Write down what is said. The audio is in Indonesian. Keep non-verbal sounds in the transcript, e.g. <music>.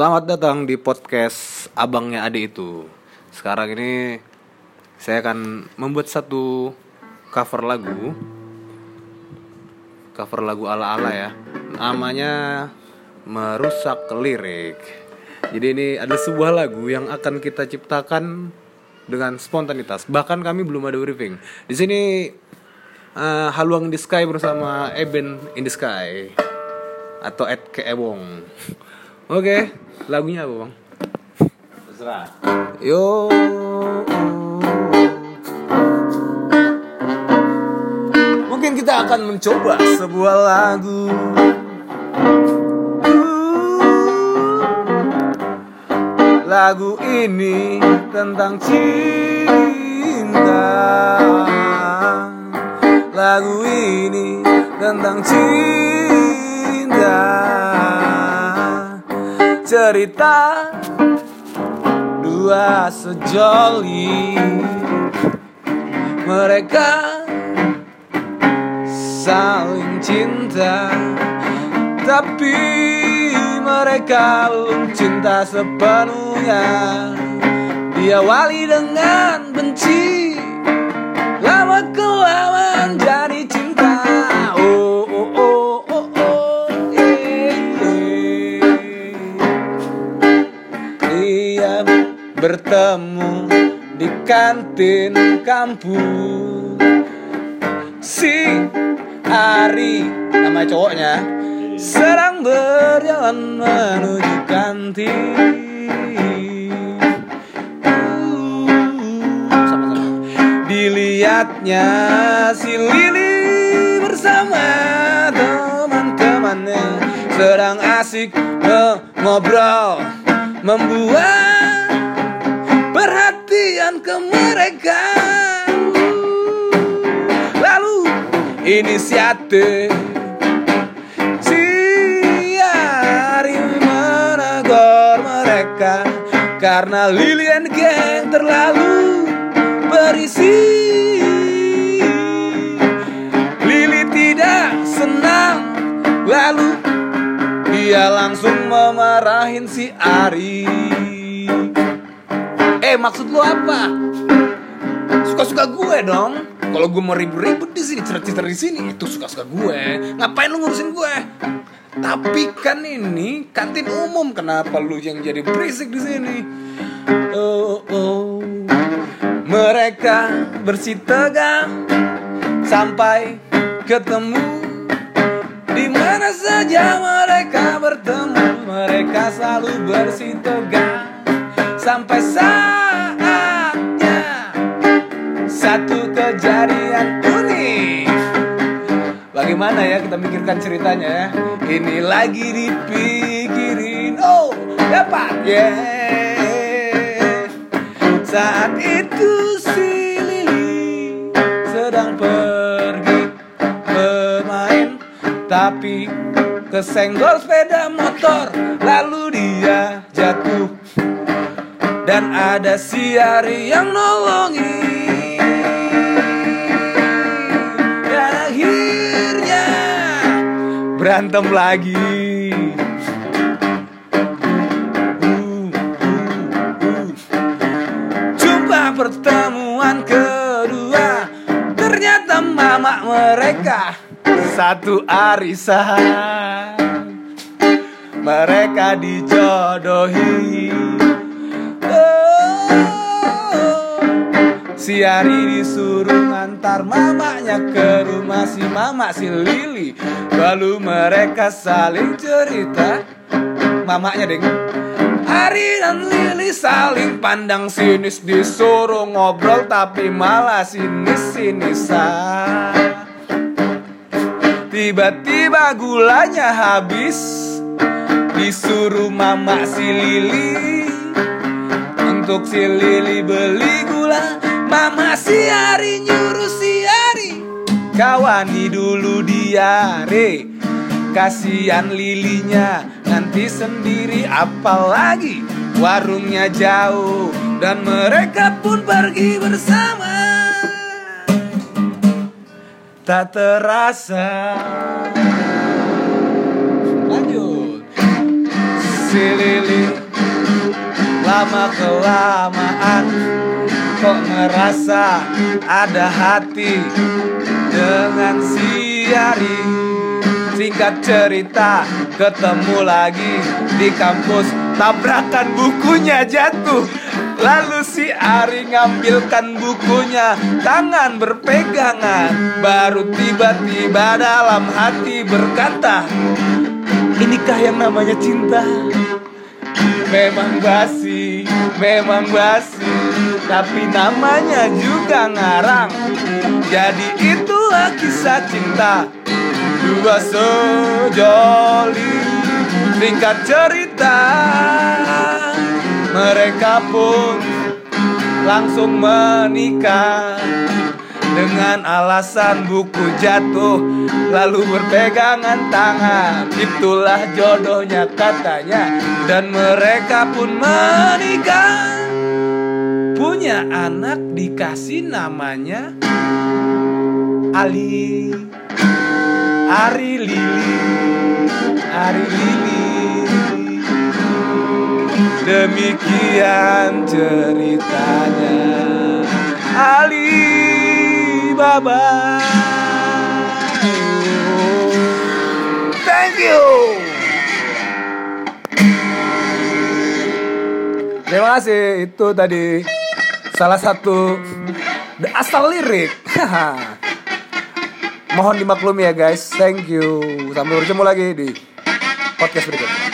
Selamat datang di podcast Abangnya Ade itu. Sekarang ini saya akan membuat satu cover lagu. Cover lagu ala-ala ya. Namanya Merusak Lirik. Jadi ini adalah sebuah lagu yang akan kita ciptakan dengan spontanitas. Bahkan kami belum ada briefing. Di sini uh, Haluang in Sky bersama Eben in the Sky atau Ed Keewong. Oke, lagunya apa bang? Terserah. Yo. Mungkin kita akan mencoba sebuah lagu. Lagu ini tentang cinta. Lagu ini tentang cinta. Cerita dua sejoli. Mereka saling cinta tapi mereka belum cinta sepenuhnya. Diawali dengan benci lama kelamaan jadi bertemu di kantin kampus Si Ari Nama cowoknya Sedang berjalan menuju kantin. Dilihatnya si Lili bersama teman-temannya Sedang asik eh, ngobrol Membuat perhatian ke mereka. Lalu inisiatif Si Ari menegur mereka. Karena Lilian Gang terlalu berisi. Lili tidak senang. Lalu dia langsung memarahin si Ari Eh maksud lu apa? Suka-suka gue dong Kalau gue mau ribut-ribut di sini cerita-cerita di sini Itu suka-suka gue Ngapain lu ngurusin gue? Tapi kan ini kantin umum Kenapa lu yang jadi berisik di sini? Oh, oh. Mereka bersih tegang Sampai ketemu di mana saja mereka bertemu Mereka selalu bersih tegang Sampai saatnya Bagaimana ya kita mikirkan ceritanya ya? Ini lagi dipikirin. Oh dapat. Yeah. Saat itu si Lili Sedang pergi bermain Tapi kesenggol sepeda motor. Lalu dia jatuh. Dan ada si Ari yang nolongin Berantem lagi. Jumpa pertemuan kedua. Ternyata mama mereka Satu arisan. Mereka dijodohi Si Ari disuruh ngantar mamanya ke rumah si mama si Lili. Lalu mereka saling cerita. Mamanya deng Ari dan Lili saling pandang sinis Disuruh ngobrol tapi malah sinis-sinisan. Tiba-tiba gulanya habis Disuruh mama si Lili. Untuk si Lili beli gula Mama si Ari nyuruh si Ari. Kawani dulu diare Kasian lilinya Nanti sendiri apalagi. Warungnya jauh Dan mereka pun pergi bersama. Tak terasa. Lanjut. Si lili lama kelamaan kok ngerasa ada hati dengan si Ari? Singkat cerita ketemu lagi di kampus. Tabrakan bukunya jatuh. Lalu si Ari ngambilkan bukunya. Tangan berpegangan. Baru tiba-tiba dalam hati berkata Inikah yang namanya cinta Memang basi, memang basi Tapi namanya juga ngarang. Jadi itulah kisah cinta. Dua sejoli Singkat cerita. Mereka pun langsung menikah dengan alasan buku jatuh Lalu berpegangan tangan. Itulah jodohnya katanya Dan mereka pun menikah. Punya anak dikasih namanya Ali. Ari Lili. Ari Lili. Demikian ceritanya. Ali Baba Thank you Terima kasih itu tadi salah satu asal lirik <laughs> Mohon dimaklumi ya guys. Thank you. Sampai bertemu lagi di podcast berikutnya.